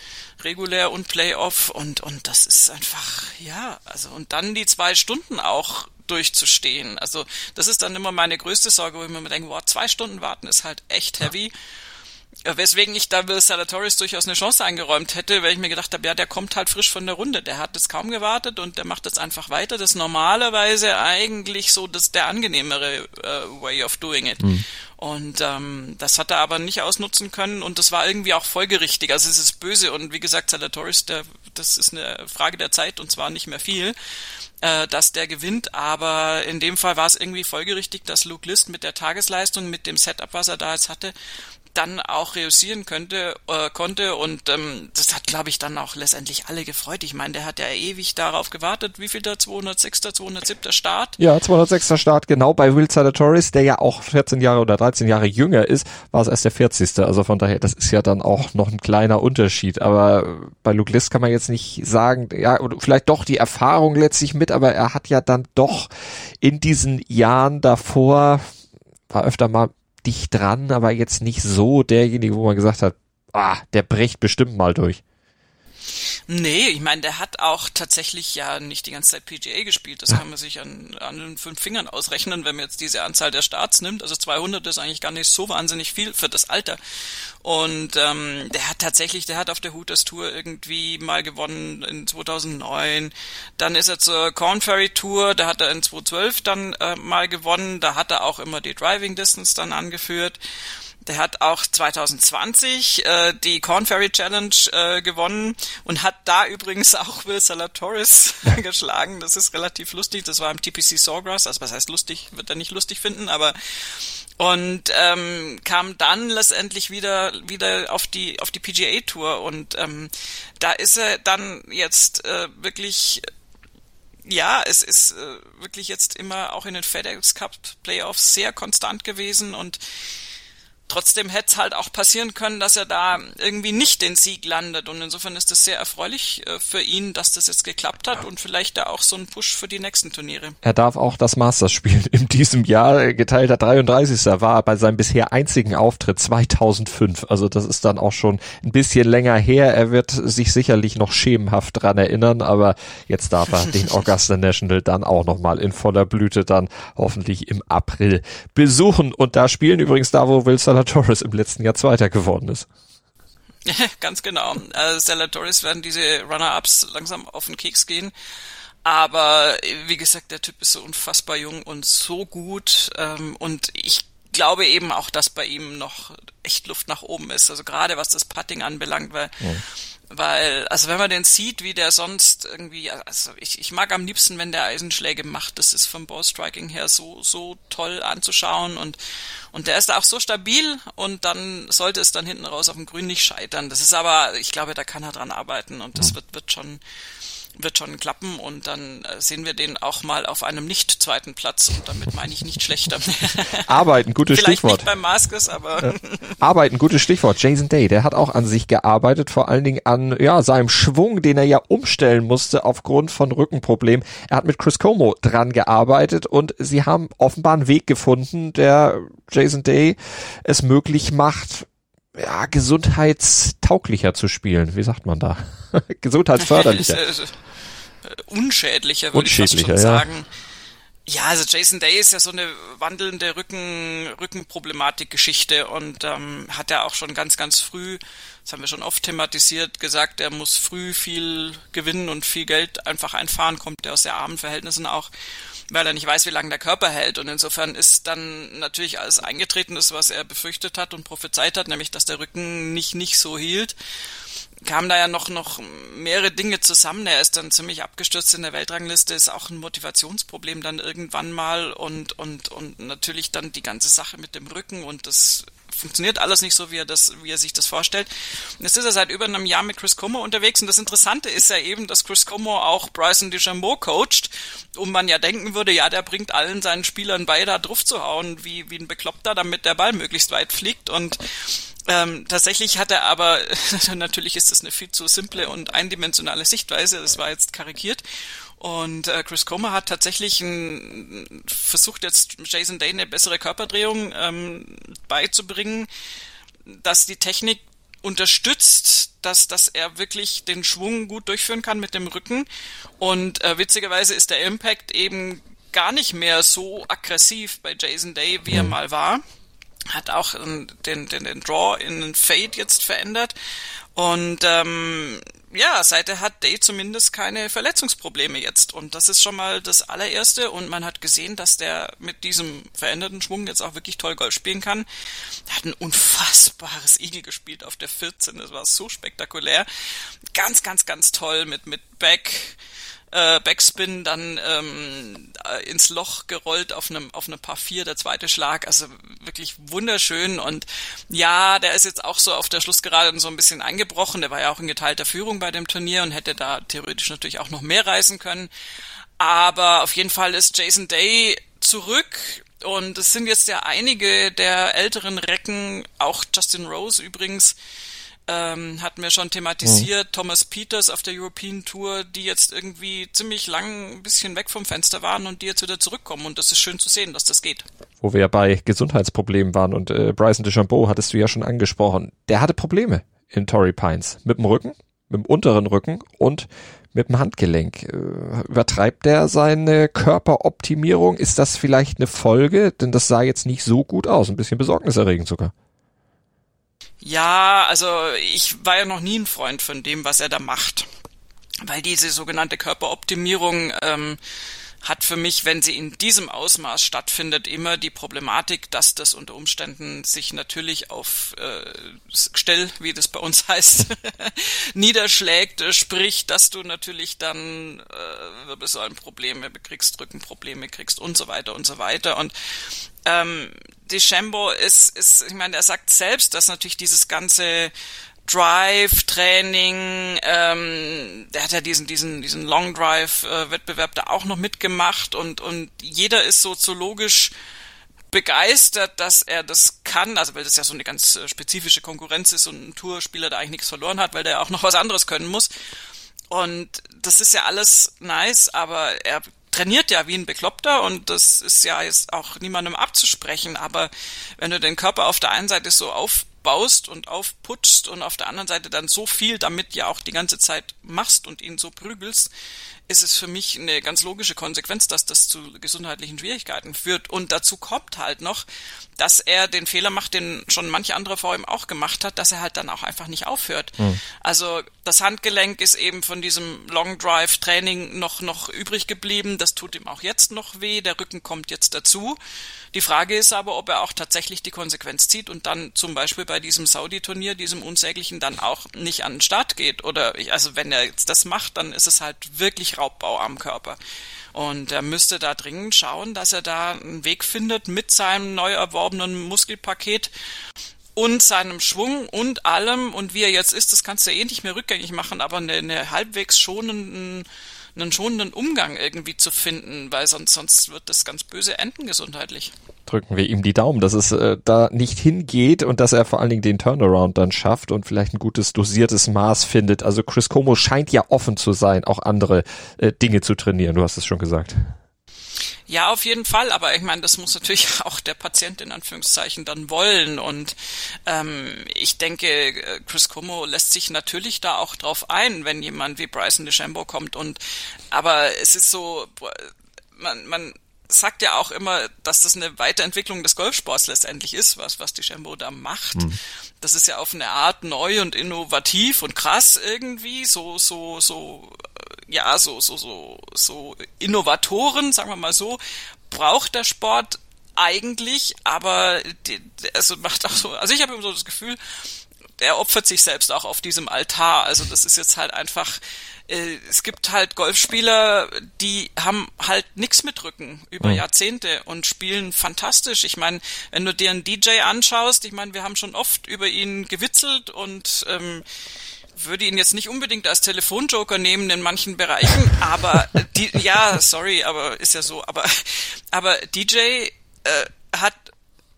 regulär und Playoff und, und das ist einfach, ja, also und dann die zwei Stunden auch durchzustehen. Also das ist dann immer meine größte Sorge, wo ich mir denke, wow, zwei Stunden warten ist halt echt heavy. Ja. Äh, weswegen ich da Will Salatoris durchaus eine Chance eingeräumt hätte, weil ich mir gedacht habe, ja, der kommt halt frisch von der Runde. Der hat es kaum gewartet und der macht es einfach weiter. Das ist normalerweise eigentlich so das der angenehmere uh, way of doing it. Mhm. Und ähm, das hat er aber nicht ausnutzen können und das war irgendwie auch folgerichtig. Also es ist böse und wie gesagt, Salatoris, der, das ist eine Frage der Zeit und zwar nicht mehr viel äh, dass der gewinnt, aber in dem Fall war es irgendwie folgerichtig, dass Luke List mit der Tagesleistung, mit dem Setup, was er da jetzt hatte, dann auch reüssieren könnte, äh, konnte und ähm, das hat, glaube ich, dann auch letztendlich alle gefreut. Ich meine, der hat ja ewig darauf gewartet. Wie viel der 206. 207. Start? Ja, 206. Start, genau. Bei Will Salatoris, der ja auch 14 Jahre oder 13 Jahre jünger ist, war es erst der 40. Also von daher, das ist ja dann auch noch ein kleiner Unterschied. Aber bei Luke List kann man jetzt nicht sagen, ja, vielleicht doch die Erfahrung letztlich mit, aber er hat ja dann doch in diesen Jahren davor war öfter mal dicht dran, aber jetzt nicht so derjenige, wo man gesagt hat, ah, der bricht bestimmt mal durch. Nee, ich meine, der hat auch tatsächlich ja nicht die ganze Zeit PGA gespielt. Das kann man sich an, an den fünf Fingern ausrechnen, wenn man jetzt diese Anzahl der Starts nimmt. Also 200 ist eigentlich gar nicht so wahnsinnig viel für das Alter. Und ähm, der hat tatsächlich, der hat auf der Hooters Tour irgendwie mal gewonnen in 2009. Dann ist er zur Corn Ferry Tour, da hat er in 2012 dann äh, mal gewonnen. Da hat er auch immer die Driving Distance dann angeführt. Der hat auch 2020 äh, die Corn Ferry Challenge äh, gewonnen und hat da übrigens auch Will Salatoris geschlagen. Das ist relativ lustig. Das war im TPC Sawgrass. Also was heißt lustig? Wird er nicht lustig finden, aber und ähm, kam dann letztendlich wieder wieder auf die auf die PGA Tour und ähm, da ist er dann jetzt äh, wirklich ja, es ist äh, wirklich jetzt immer auch in den FedEx Cup Playoffs sehr konstant gewesen und trotzdem hätte es halt auch passieren können, dass er da irgendwie nicht den Sieg landet. Und insofern ist es sehr erfreulich äh, für ihn, dass das jetzt geklappt hat und vielleicht da auch so ein Push für die nächsten Turniere. Er darf auch das Masters spielen in diesem Jahr. Geteilter 33. war bei seinem bisher einzigen Auftritt 2005. Also das ist dann auch schon ein bisschen länger her. Er wird sich sicherlich noch schemenhaft dran erinnern, aber jetzt darf er den Augusta National dann auch nochmal in voller Blüte dann hoffentlich im April besuchen. Und da spielen übrigens da, wo Torres im letzten Jahr Zweiter geworden ist. Ganz genau. Also Torres werden diese Runner-Ups langsam auf den Keks gehen. Aber wie gesagt, der Typ ist so unfassbar jung und so gut. Ähm, und ich glaube eben auch, dass bei ihm noch echt Luft nach oben ist. Also gerade was das Putting anbelangt, weil ja. Weil, also wenn man den sieht, wie der sonst irgendwie, also ich, ich mag am liebsten, wenn der Eisenschläge macht. Das ist vom Ballstriking her so, so toll anzuschauen und, und der ist da auch so stabil und dann sollte es dann hinten raus auf dem Grün nicht scheitern. Das ist aber, ich glaube, da kann er dran arbeiten und das wird, wird schon, wird schon klappen und dann äh, sehen wir den auch mal auf einem nicht zweiten Platz und damit meine ich nicht schlechter. Arbeiten, gutes Vielleicht Stichwort. Nicht beim Maskus, aber ja. Arbeiten, gutes Stichwort. Jason Day, der hat auch an sich gearbeitet, vor allen Dingen an ja seinem Schwung, den er ja umstellen musste aufgrund von Rückenproblemen. Er hat mit Chris Como dran gearbeitet und sie haben offenbar einen Weg gefunden, der Jason Day es möglich macht, ja, gesundheitstauglicher zu spielen. Wie sagt man da? Gesundheitsförderlicher. unschädlicher, würde ich fast schon sagen. Ja, also Jason Day ist ja so eine wandelnde Rücken, Rückenproblematik-Geschichte und ähm, hat ja auch schon ganz, ganz früh, das haben wir schon oft thematisiert, gesagt, er muss früh viel gewinnen und viel Geld einfach einfahren, kommt er aus sehr armen Verhältnissen auch, weil er nicht weiß, wie lange der Körper hält. Und insofern ist dann natürlich alles eingetreten, das, was er befürchtet hat und prophezeit hat, nämlich dass der Rücken nicht, nicht so hielt kamen da ja noch, noch mehrere Dinge zusammen. Er ist dann ziemlich abgestürzt in der Weltrangliste, ist auch ein Motivationsproblem dann irgendwann mal und, und, und natürlich dann die ganze Sache mit dem Rücken und das funktioniert alles nicht so, wie er das, wie er sich das vorstellt. Und jetzt ist er seit über einem Jahr mit Chris Como unterwegs und das Interessante ist ja eben, dass Chris Como auch Bryson DeChambeau coacht und man ja denken würde, ja, der bringt allen seinen Spielern bei, da drauf zu hauen, wie, wie ein Bekloppter, damit der Ball möglichst weit fliegt und ähm, tatsächlich hat er aber, natürlich ist das eine viel zu simple und eindimensionale Sichtweise, das war jetzt karikiert. Und äh, Chris Comer hat tatsächlich ein, versucht jetzt Jason Day eine bessere Körperdrehung ähm, beizubringen, dass die Technik unterstützt, dass, dass er wirklich den Schwung gut durchführen kann mit dem Rücken. Und äh, witzigerweise ist der Impact eben gar nicht mehr so aggressiv bei Jason Day, wie er mhm. mal war hat auch den, den, den Draw in den Fade jetzt verändert. Und ähm, ja, seither hat Day zumindest keine Verletzungsprobleme jetzt. Und das ist schon mal das allererste. Und man hat gesehen, dass der mit diesem veränderten Schwung jetzt auch wirklich toll Golf spielen kann. Er hat ein unfassbares Igel gespielt auf der 14. Das war so spektakulär. Ganz, ganz, ganz toll mit, mit Back äh, Backspin dann ähm, äh, ins Loch gerollt auf einem auf einem Paar 4, der zweite Schlag, also wirklich wunderschön. Und ja, der ist jetzt auch so auf der Schlussgerade so ein bisschen eingebrochen, der war ja auch in geteilter Führung bei dem Turnier und hätte da theoretisch natürlich auch noch mehr reißen können, aber auf jeden Fall ist Jason Day zurück. Und es sind jetzt ja einige der älteren Recken, auch Justin Rose übrigens, ähm, hatten wir schon thematisiert, mhm. Thomas Peters auf der European Tour, die jetzt irgendwie ziemlich lang ein bisschen weg vom Fenster waren und die jetzt wieder zurückkommen und das ist schön zu sehen, dass das geht. Wo wir bei Gesundheitsproblemen waren und äh, Bryson DeChambeau hattest du ja schon angesprochen, der hatte Probleme in Torrey Pines mit dem Rücken, mit dem unteren Rücken und mit dem Handgelenk. Äh, übertreibt der seine Körperoptimierung? Ist das vielleicht eine Folge? Denn das sah jetzt nicht so gut aus, ein bisschen besorgniserregend sogar. Ja, also ich war ja noch nie ein Freund von dem, was er da macht. Weil diese sogenannte Körperoptimierung ähm, hat für mich, wenn sie in diesem Ausmaß stattfindet, immer die Problematik, dass das unter Umständen sich natürlich auf äh, Stell, wie das bei uns heißt, niederschlägt, äh, sprich, dass du natürlich dann äh, Wirbelsäulenprobleme kriegst, Rückenprobleme kriegst und so weiter und so weiter. Und ähm, Deschambeau ist, ist, ich meine, er sagt selbst, dass natürlich dieses ganze Drive-Training, ähm, der hat ja diesen, diesen, diesen Long Drive-Wettbewerb da auch noch mitgemacht und, und jeder ist soziologisch begeistert, dass er das kann, also weil das ja so eine ganz äh, spezifische Konkurrenz ist und ein Tourspieler da eigentlich nichts verloren hat, weil der auch noch was anderes können muss. Und das ist ja alles nice, aber er trainiert ja wie ein Bekloppter und das ist ja jetzt auch niemandem abzusprechen, aber wenn du den Körper auf der einen Seite so aufbaust und aufputschst und auf der anderen Seite dann so viel damit ja auch die ganze Zeit machst und ihn so prügelst, ist es für mich eine ganz logische Konsequenz, dass das zu gesundheitlichen Schwierigkeiten führt. Und dazu kommt halt noch, dass er den Fehler macht, den schon manche andere vor ihm auch gemacht hat, dass er halt dann auch einfach nicht aufhört. Mhm. Also das Handgelenk ist eben von diesem Long Drive Training noch, noch übrig geblieben. Das tut ihm auch jetzt noch weh. Der Rücken kommt jetzt dazu. Die Frage ist aber, ob er auch tatsächlich die Konsequenz zieht und dann zum Beispiel bei diesem Saudi-Turnier, diesem unsäglichen, dann auch nicht an den Start geht. Oder, also wenn er jetzt das macht, dann ist es halt wirklich Raubbau am Körper. Und er müsste da dringend schauen, dass er da einen Weg findet mit seinem neu erworbenen Muskelpaket und seinem Schwung und allem und wie er jetzt ist, das kannst du eh nicht mehr rückgängig machen, aber eine, eine halbwegs schonenden einen schonenden Umgang irgendwie zu finden, weil sonst, sonst wird das ganz böse enden gesundheitlich. Drücken wir ihm die Daumen, dass es äh, da nicht hingeht und dass er vor allen Dingen den Turnaround dann schafft und vielleicht ein gutes dosiertes Maß findet. Also Chris Como scheint ja offen zu sein, auch andere äh, Dinge zu trainieren. Du hast es schon gesagt. Ja, auf jeden Fall, aber ich meine, das muss natürlich auch der Patient in Anführungszeichen dann wollen. Und ähm, ich denke, äh, Chris Como lässt sich natürlich da auch drauf ein, wenn jemand wie Bryson DeChambeau kommt. Und aber es ist so, man, man sagt ja auch immer, dass das eine Weiterentwicklung des Golfsports letztendlich ist, was, was die Shambo da macht. Mhm. Das ist ja auf eine Art neu und innovativ und krass irgendwie, so, so, so ja, so, so, so, so Innovatoren, sagen wir mal so, braucht der Sport eigentlich, aber die, also macht auch so, also ich habe immer so das Gefühl, er opfert sich selbst auch auf diesem Altar. Also das ist jetzt halt einfach, äh, es gibt halt Golfspieler, die haben halt nichts mit Rücken über mhm. Jahrzehnte und spielen fantastisch. Ich meine, wenn du dir einen DJ anschaust, ich meine, wir haben schon oft über ihn gewitzelt und ähm, würde ihn jetzt nicht unbedingt als Telefonjoker nehmen in manchen Bereichen, aber die, ja, sorry, aber ist ja so, aber aber DJ äh, hat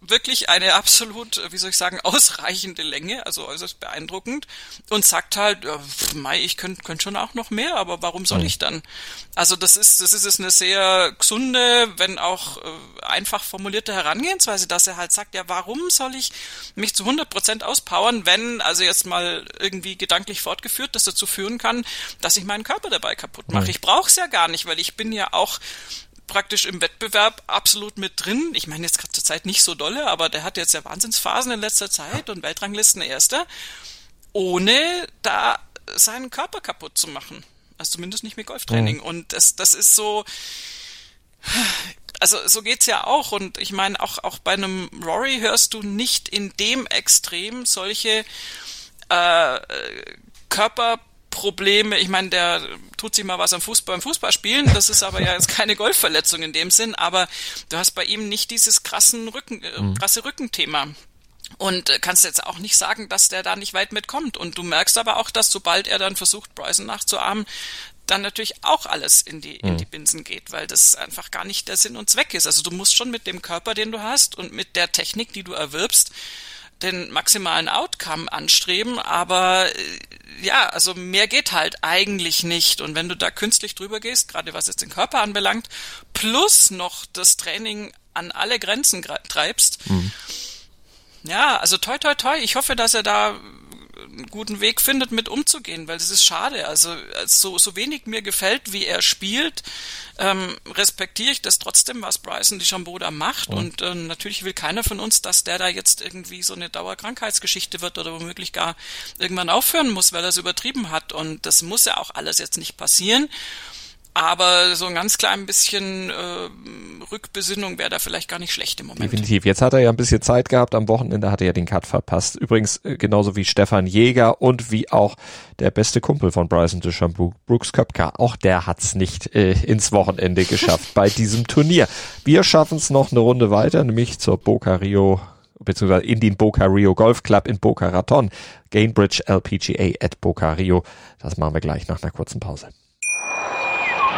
wirklich eine absolut, wie soll ich sagen, ausreichende Länge, also äußerst beeindruckend und sagt halt, ja, Mai, ich könnte könnt schon auch noch mehr, aber warum soll mhm. ich dann? Also das ist, das ist eine sehr gesunde, wenn auch äh, einfach formulierte Herangehensweise, dass er halt sagt, ja, warum soll ich mich zu 100 Prozent auspowern, wenn, also jetzt mal irgendwie gedanklich fortgeführt, das dazu führen kann, dass ich meinen Körper dabei kaputt mache. Mhm. Ich brauche es ja gar nicht, weil ich bin ja auch praktisch im Wettbewerb absolut mit drin. Ich meine jetzt gerade zur Zeit nicht so dolle, aber der hat jetzt ja Wahnsinnsphasen in letzter Zeit und Weltranglisten erster, ohne da seinen Körper kaputt zu machen. Also zumindest nicht mit Golftraining. Mhm. Und das, das ist so, also so geht's ja auch. Und ich meine, auch, auch bei einem Rory hörst du nicht in dem Extrem solche äh, Körper Probleme. Ich meine, der tut sich mal was am Fußball, beim Fußballspielen. Das ist aber ja jetzt keine Golfverletzung in dem Sinn. Aber du hast bei ihm nicht dieses krassen Rücken, äh, mhm. krasse Rückenthema. Und äh, kannst jetzt auch nicht sagen, dass der da nicht weit mitkommt. Und du merkst aber auch, dass sobald er dann versucht, Bryson nachzuahmen, dann natürlich auch alles in die, in die mhm. Binsen geht, weil das einfach gar nicht der Sinn und Zweck ist. Also du musst schon mit dem Körper, den du hast und mit der Technik, die du erwirbst, den maximalen Outcome anstreben, aber äh, ja, also mehr geht halt eigentlich nicht. Und wenn du da künstlich drüber gehst, gerade was jetzt den Körper anbelangt, plus noch das Training an alle Grenzen treibst, mhm. ja, also toi toi toi, ich hoffe, dass er da einen guten Weg findet, mit umzugehen, weil das ist schade. Also so, so wenig mir gefällt, wie er spielt, ähm, respektiere ich das trotzdem, was Bryson DeChambeau da macht. Mhm. Und ähm, natürlich will keiner von uns, dass der da jetzt irgendwie so eine Dauerkrankheitsgeschichte wird oder womöglich gar irgendwann aufhören muss, weil er es übertrieben hat. Und das muss ja auch alles jetzt nicht passieren. Aber so ein ganz klein bisschen äh, Rückbesinnung wäre da vielleicht gar nicht schlecht im Moment. Definitiv. Jetzt hat er ja ein bisschen Zeit gehabt. Am Wochenende hat er ja den Cut verpasst. Übrigens äh, genauso wie Stefan Jäger und wie auch der beste Kumpel von Bryson DeChambeau, Brooks Köpka. Auch der hat's nicht äh, ins Wochenende geschafft bei diesem Turnier. Wir schaffen es noch eine Runde weiter, nämlich zur Boca Rio beziehungsweise in den Boca Rio Golf Club in Boca Raton. Gainbridge LPGA at Boca Rio. Das machen wir gleich nach einer kurzen Pause.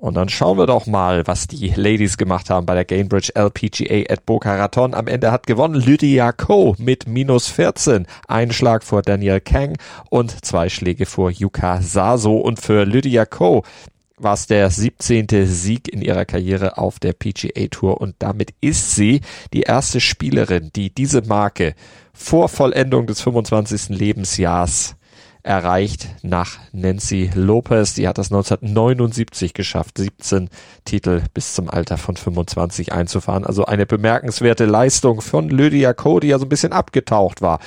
Und dann schauen wir doch mal, was die Ladies gemacht haben bei der Gainbridge LPGA at Boca Raton. Am Ende hat gewonnen Lydia Ko mit minus 14. Ein Schlag vor Daniel Kang und zwei Schläge vor Yuka Saso. Und für Lydia Ko war es der 17. Sieg in ihrer Karriere auf der PGA Tour und damit ist sie die erste Spielerin, die diese Marke vor Vollendung des 25. Lebensjahrs erreicht nach Nancy Lopez. Die hat das 1979 geschafft, 17 Titel bis zum Alter von 25 einzufahren. Also eine bemerkenswerte Leistung von Lydia Cody, die ja so ein bisschen abgetaucht war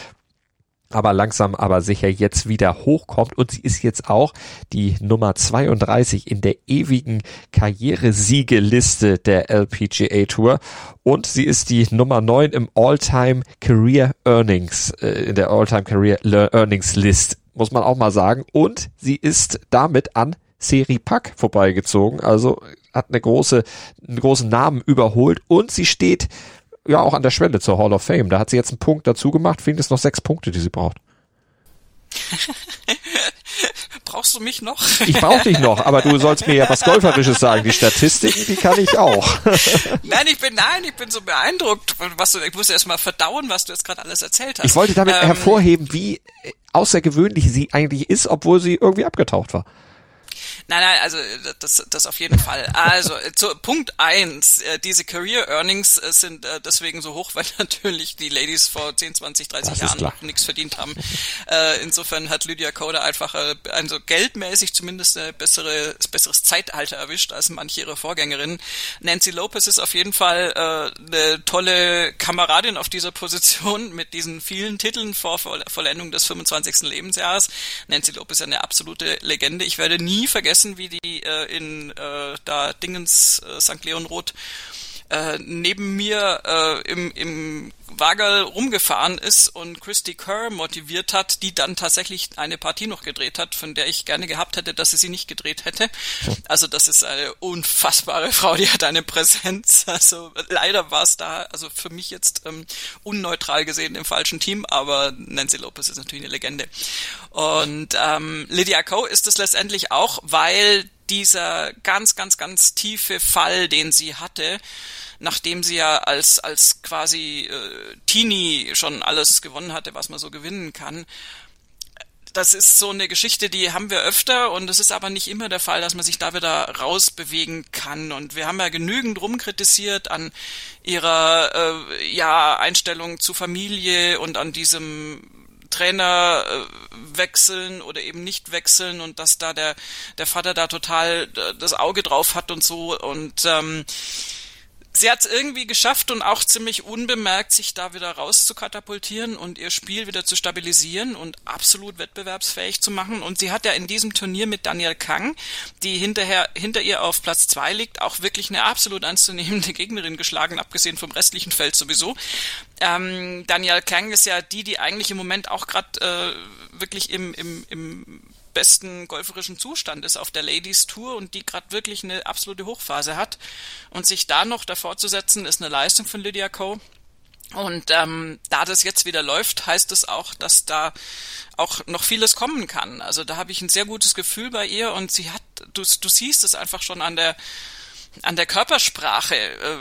aber langsam aber sicher jetzt wieder hochkommt und sie ist jetzt auch die Nummer 32 in der ewigen Karrieresiegeliste der LPGA Tour und sie ist die Nummer 9 im All-Time Career Earnings äh, in der All-Time Career Earnings List muss man auch mal sagen. Und sie ist damit an Seri Pak vorbeigezogen, also hat eine große, einen großen Namen überholt und sie steht ja auch an der Schwelle zur Hall of Fame. Da hat sie jetzt einen Punkt dazu gemacht, fehlen es noch sechs Punkte, die sie braucht. Brauchst du mich noch? Ich brauche dich noch, aber du sollst mir ja was Golferisches sagen. Die Statistiken, die kann ich auch. nein, ich bin, nein, ich bin so beeindruckt, was du, ich muss erst mal verdauen, was du jetzt gerade alles erzählt hast. Ich wollte damit ähm, hervorheben, wie außergewöhnlich sie eigentlich ist, obwohl sie irgendwie abgetaucht war. Nein, nein, also das, das auf jeden Fall. Also zu Punkt eins: äh, diese Career Earnings äh, sind äh, deswegen so hoch, weil natürlich die Ladies vor 10, 20, 30 Jahren nichts verdient haben. insofern hat Lydia Coda einfach also geldmäßig zumindest ein bessere, besseres Zeitalter erwischt als manche ihrer Vorgängerinnen. Nancy Lopez ist auf jeden Fall eine tolle Kameradin auf dieser Position mit diesen vielen Titeln vor Vollendung des 25. Lebensjahres. Nancy Lopez ist eine absolute Legende. Ich werde nie vergessen, wie die äh, in äh, da Dingens äh, St. Leon Roth äh, neben mir äh, im, im Wagerl rumgefahren ist und Christy Kerr motiviert hat, die dann tatsächlich eine Partie noch gedreht hat, von der ich gerne gehabt hätte, dass sie sie nicht gedreht hätte. Also das ist eine unfassbare Frau, die hat eine Präsenz. Also leider war es da, also für mich jetzt ähm, unneutral gesehen im falschen Team, aber Nancy Lopez ist natürlich eine Legende. Und ähm, Lydia Ko ist es letztendlich auch, weil dieser ganz, ganz, ganz tiefe Fall, den sie hatte, nachdem sie ja als, als quasi äh, Teenie schon alles gewonnen hatte, was man so gewinnen kann. Das ist so eine Geschichte, die haben wir öfter und es ist aber nicht immer der Fall, dass man sich da wieder rausbewegen kann. Und wir haben ja genügend rumkritisiert an ihrer äh, ja, Einstellung zu Familie und an diesem Trainer äh, wechseln oder eben nicht wechseln und dass da der der Vater da total äh, das Auge drauf hat und so und ähm, sie hat es irgendwie geschafft und auch ziemlich unbemerkt, sich da wieder raus zu katapultieren und ihr Spiel wieder zu stabilisieren und absolut wettbewerbsfähig zu machen. Und sie hat ja in diesem Turnier mit Daniel Kang, die hinterher hinter ihr auf Platz zwei liegt, auch wirklich eine absolut anzunehmende Gegnerin geschlagen, abgesehen vom restlichen Feld sowieso. Ähm, Daniel Kang ist ja die, die eigentlich im Moment auch gerade äh, wirklich im, im, im besten golferischen Zustand ist auf der Ladies Tour und die gerade wirklich eine absolute Hochphase hat. Und sich da noch davor zu setzen, ist eine Leistung von Lydia Ko. Und ähm, da das jetzt wieder läuft, heißt es auch, dass da auch noch vieles kommen kann. Also da habe ich ein sehr gutes Gefühl bei ihr und sie hat, du, du siehst es einfach schon an der an der Körpersprache, äh,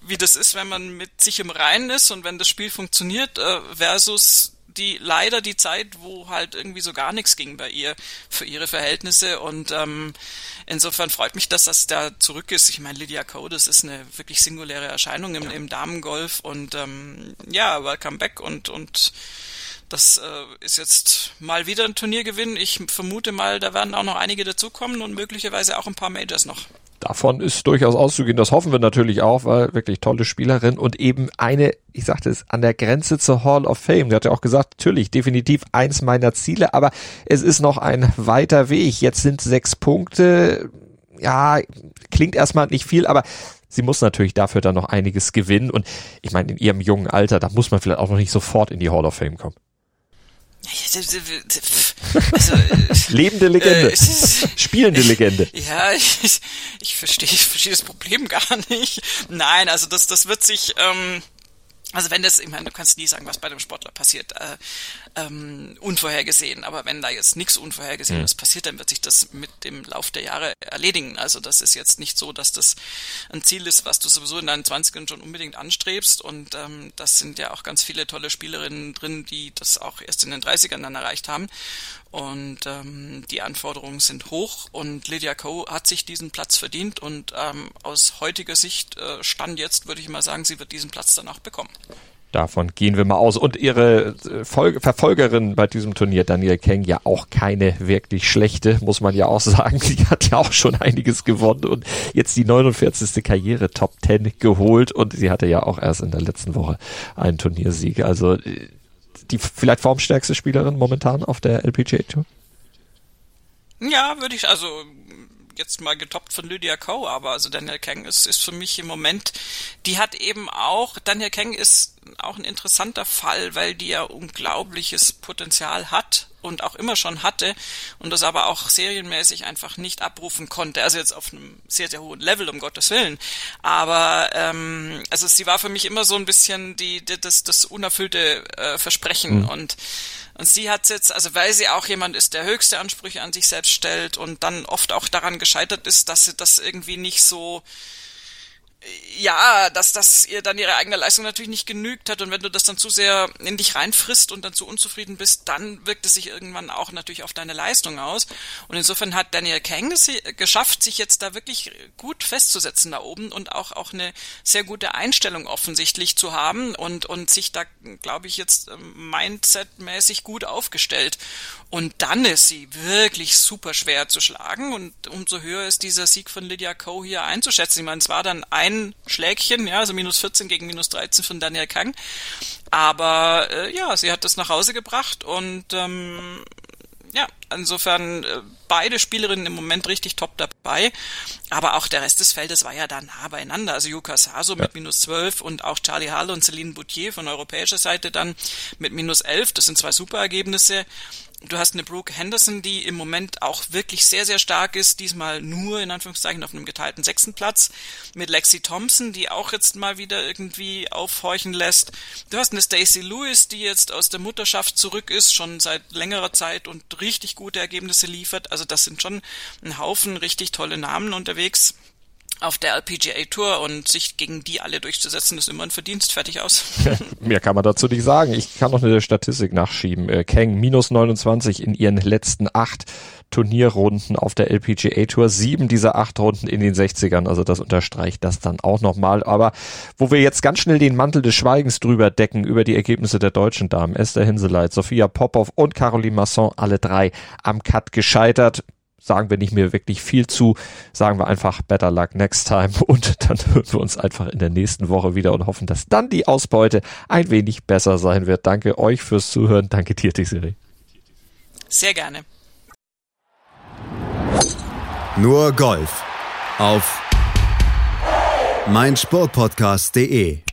wie das ist, wenn man mit sich im Reinen ist und wenn das Spiel funktioniert, äh, versus die leider die Zeit, wo halt irgendwie so gar nichts ging bei ihr für ihre Verhältnisse und ähm, insofern freut mich, dass das da zurück ist. Ich meine, Lydia Ko, das ist eine wirklich singuläre Erscheinung im, im Damengolf und ähm, ja, welcome back und und das äh, ist jetzt mal wieder ein Turniergewinn. Ich vermute mal, da werden auch noch einige dazukommen und möglicherweise auch ein paar Majors noch. Davon ist durchaus auszugehen. Das hoffen wir natürlich auch, weil wirklich tolle Spielerin und eben eine, ich sagte es, an der Grenze zur Hall of Fame. Sie hat ja auch gesagt, natürlich, definitiv eins meiner Ziele, aber es ist noch ein weiter Weg. Jetzt sind sechs Punkte. Ja, klingt erstmal nicht viel, aber sie muss natürlich dafür dann noch einiges gewinnen. Und ich meine, in ihrem jungen Alter, da muss man vielleicht auch noch nicht sofort in die Hall of Fame kommen. Also, Lebende Legende. Äh, Spielende Legende. Ja, ich, ich verstehe ich verstehe das Problem gar nicht. Nein, also das, das wird sich, ähm, also wenn das, ich meine, du kannst nie sagen, was bei dem Sportler passiert, äh, ähm, unvorhergesehen. Aber wenn da jetzt nichts Unvorhergesehenes mhm. passiert, dann wird sich das mit dem Lauf der Jahre erledigen. Also das ist jetzt nicht so, dass das ein Ziel ist, was du sowieso in deinen 20ern schon unbedingt anstrebst. Und ähm, das sind ja auch ganz viele tolle Spielerinnen drin, die das auch erst in den 30ern dann erreicht haben. Und ähm, die Anforderungen sind hoch und Lydia Ko hat sich diesen Platz verdient und ähm, aus heutiger Sicht äh, stand jetzt, würde ich mal sagen, sie wird diesen Platz dann auch bekommen. Davon gehen wir mal aus. Und ihre äh, Folge, Verfolgerin bei diesem Turnier, Daniel Keng, ja auch keine wirklich schlechte, muss man ja auch sagen. Die hat ja auch schon einiges gewonnen und jetzt die 49. Karriere Top 10 geholt und sie hatte ja auch erst in der letzten Woche einen Turniersieg. Also äh, die vielleicht formstärkste Spielerin momentan auf der LPGA Tour? Ja, würde ich, also jetzt mal getoppt von Lydia Ko, aber also Daniel Kang ist, ist für mich im Moment, die hat eben auch, Daniel Kang ist auch ein interessanter Fall, weil die ja unglaubliches Potenzial hat und auch immer schon hatte und das aber auch serienmäßig einfach nicht abrufen konnte. Also jetzt auf einem sehr, sehr hohen Level, um Gottes Willen. Aber ähm, also sie war für mich immer so ein bisschen die, die das, das unerfüllte äh, Versprechen. Mhm. Und, und sie hat jetzt, also weil sie auch jemand ist, der höchste Ansprüche an sich selbst stellt und dann oft auch daran gescheitert ist, dass sie das irgendwie nicht so ja, dass das ihr dann ihre eigene Leistung natürlich nicht genügt hat und wenn du das dann zu sehr in dich reinfrisst und dann zu unzufrieden bist, dann wirkt es sich irgendwann auch natürlich auf deine Leistung aus. Und insofern hat Daniel Kang es geschafft, sich jetzt da wirklich gut festzusetzen da oben und auch auch eine sehr gute Einstellung offensichtlich zu haben und und sich da, glaube ich, jetzt ähm, mindsetmäßig gut aufgestellt. Und dann ist sie wirklich super schwer zu schlagen und umso höher ist dieser Sieg von Lydia Ko hier einzuschätzen. Ich meine, es war dann ein Schlägchen, ja, also minus 14 gegen minus 13 von Daniel Kang. Aber äh, ja, sie hat das nach Hause gebracht und ähm, ja, insofern äh, beide Spielerinnen im Moment richtig top dabei. Aber auch der Rest des Feldes war ja da nah beieinander. Also Yuka Saso ja. mit minus 12 und auch Charlie Hall und Celine Boutier von europäischer Seite dann mit minus 11. Das sind zwei super Ergebnisse. Du hast eine Brooke Henderson, die im Moment auch wirklich sehr, sehr stark ist, diesmal nur in Anführungszeichen auf einem geteilten sechsten Platz, mit Lexi Thompson, die auch jetzt mal wieder irgendwie aufhorchen lässt. Du hast eine Stacey Lewis, die jetzt aus der Mutterschaft zurück ist, schon seit längerer Zeit und richtig gute Ergebnisse liefert. Also das sind schon ein Haufen richtig tolle Namen unterwegs auf der LPGA Tour und sich gegen die alle durchzusetzen, ist immer ein Verdienst. Fertig aus. Mehr kann man dazu nicht sagen. Ich kann noch eine Statistik nachschieben. Äh, Kang minus 29 in ihren letzten acht Turnierrunden auf der LPGA Tour. Sieben dieser acht Runden in den 60ern. Also das unterstreicht das dann auch nochmal. Aber wo wir jetzt ganz schnell den Mantel des Schweigens drüber decken über die Ergebnisse der deutschen Damen. Esther Hinseleit, Sophia Popov und Caroline Masson, alle drei am Cut gescheitert sagen wir nicht mehr wirklich viel zu. Sagen wir einfach better luck next time und dann hören wir uns einfach in der nächsten Woche wieder und hoffen, dass dann die Ausbeute ein wenig besser sein wird. Danke euch fürs Zuhören. Danke dir, Tisiri. Sehr gerne. Nur Golf auf meinsportpodcast.de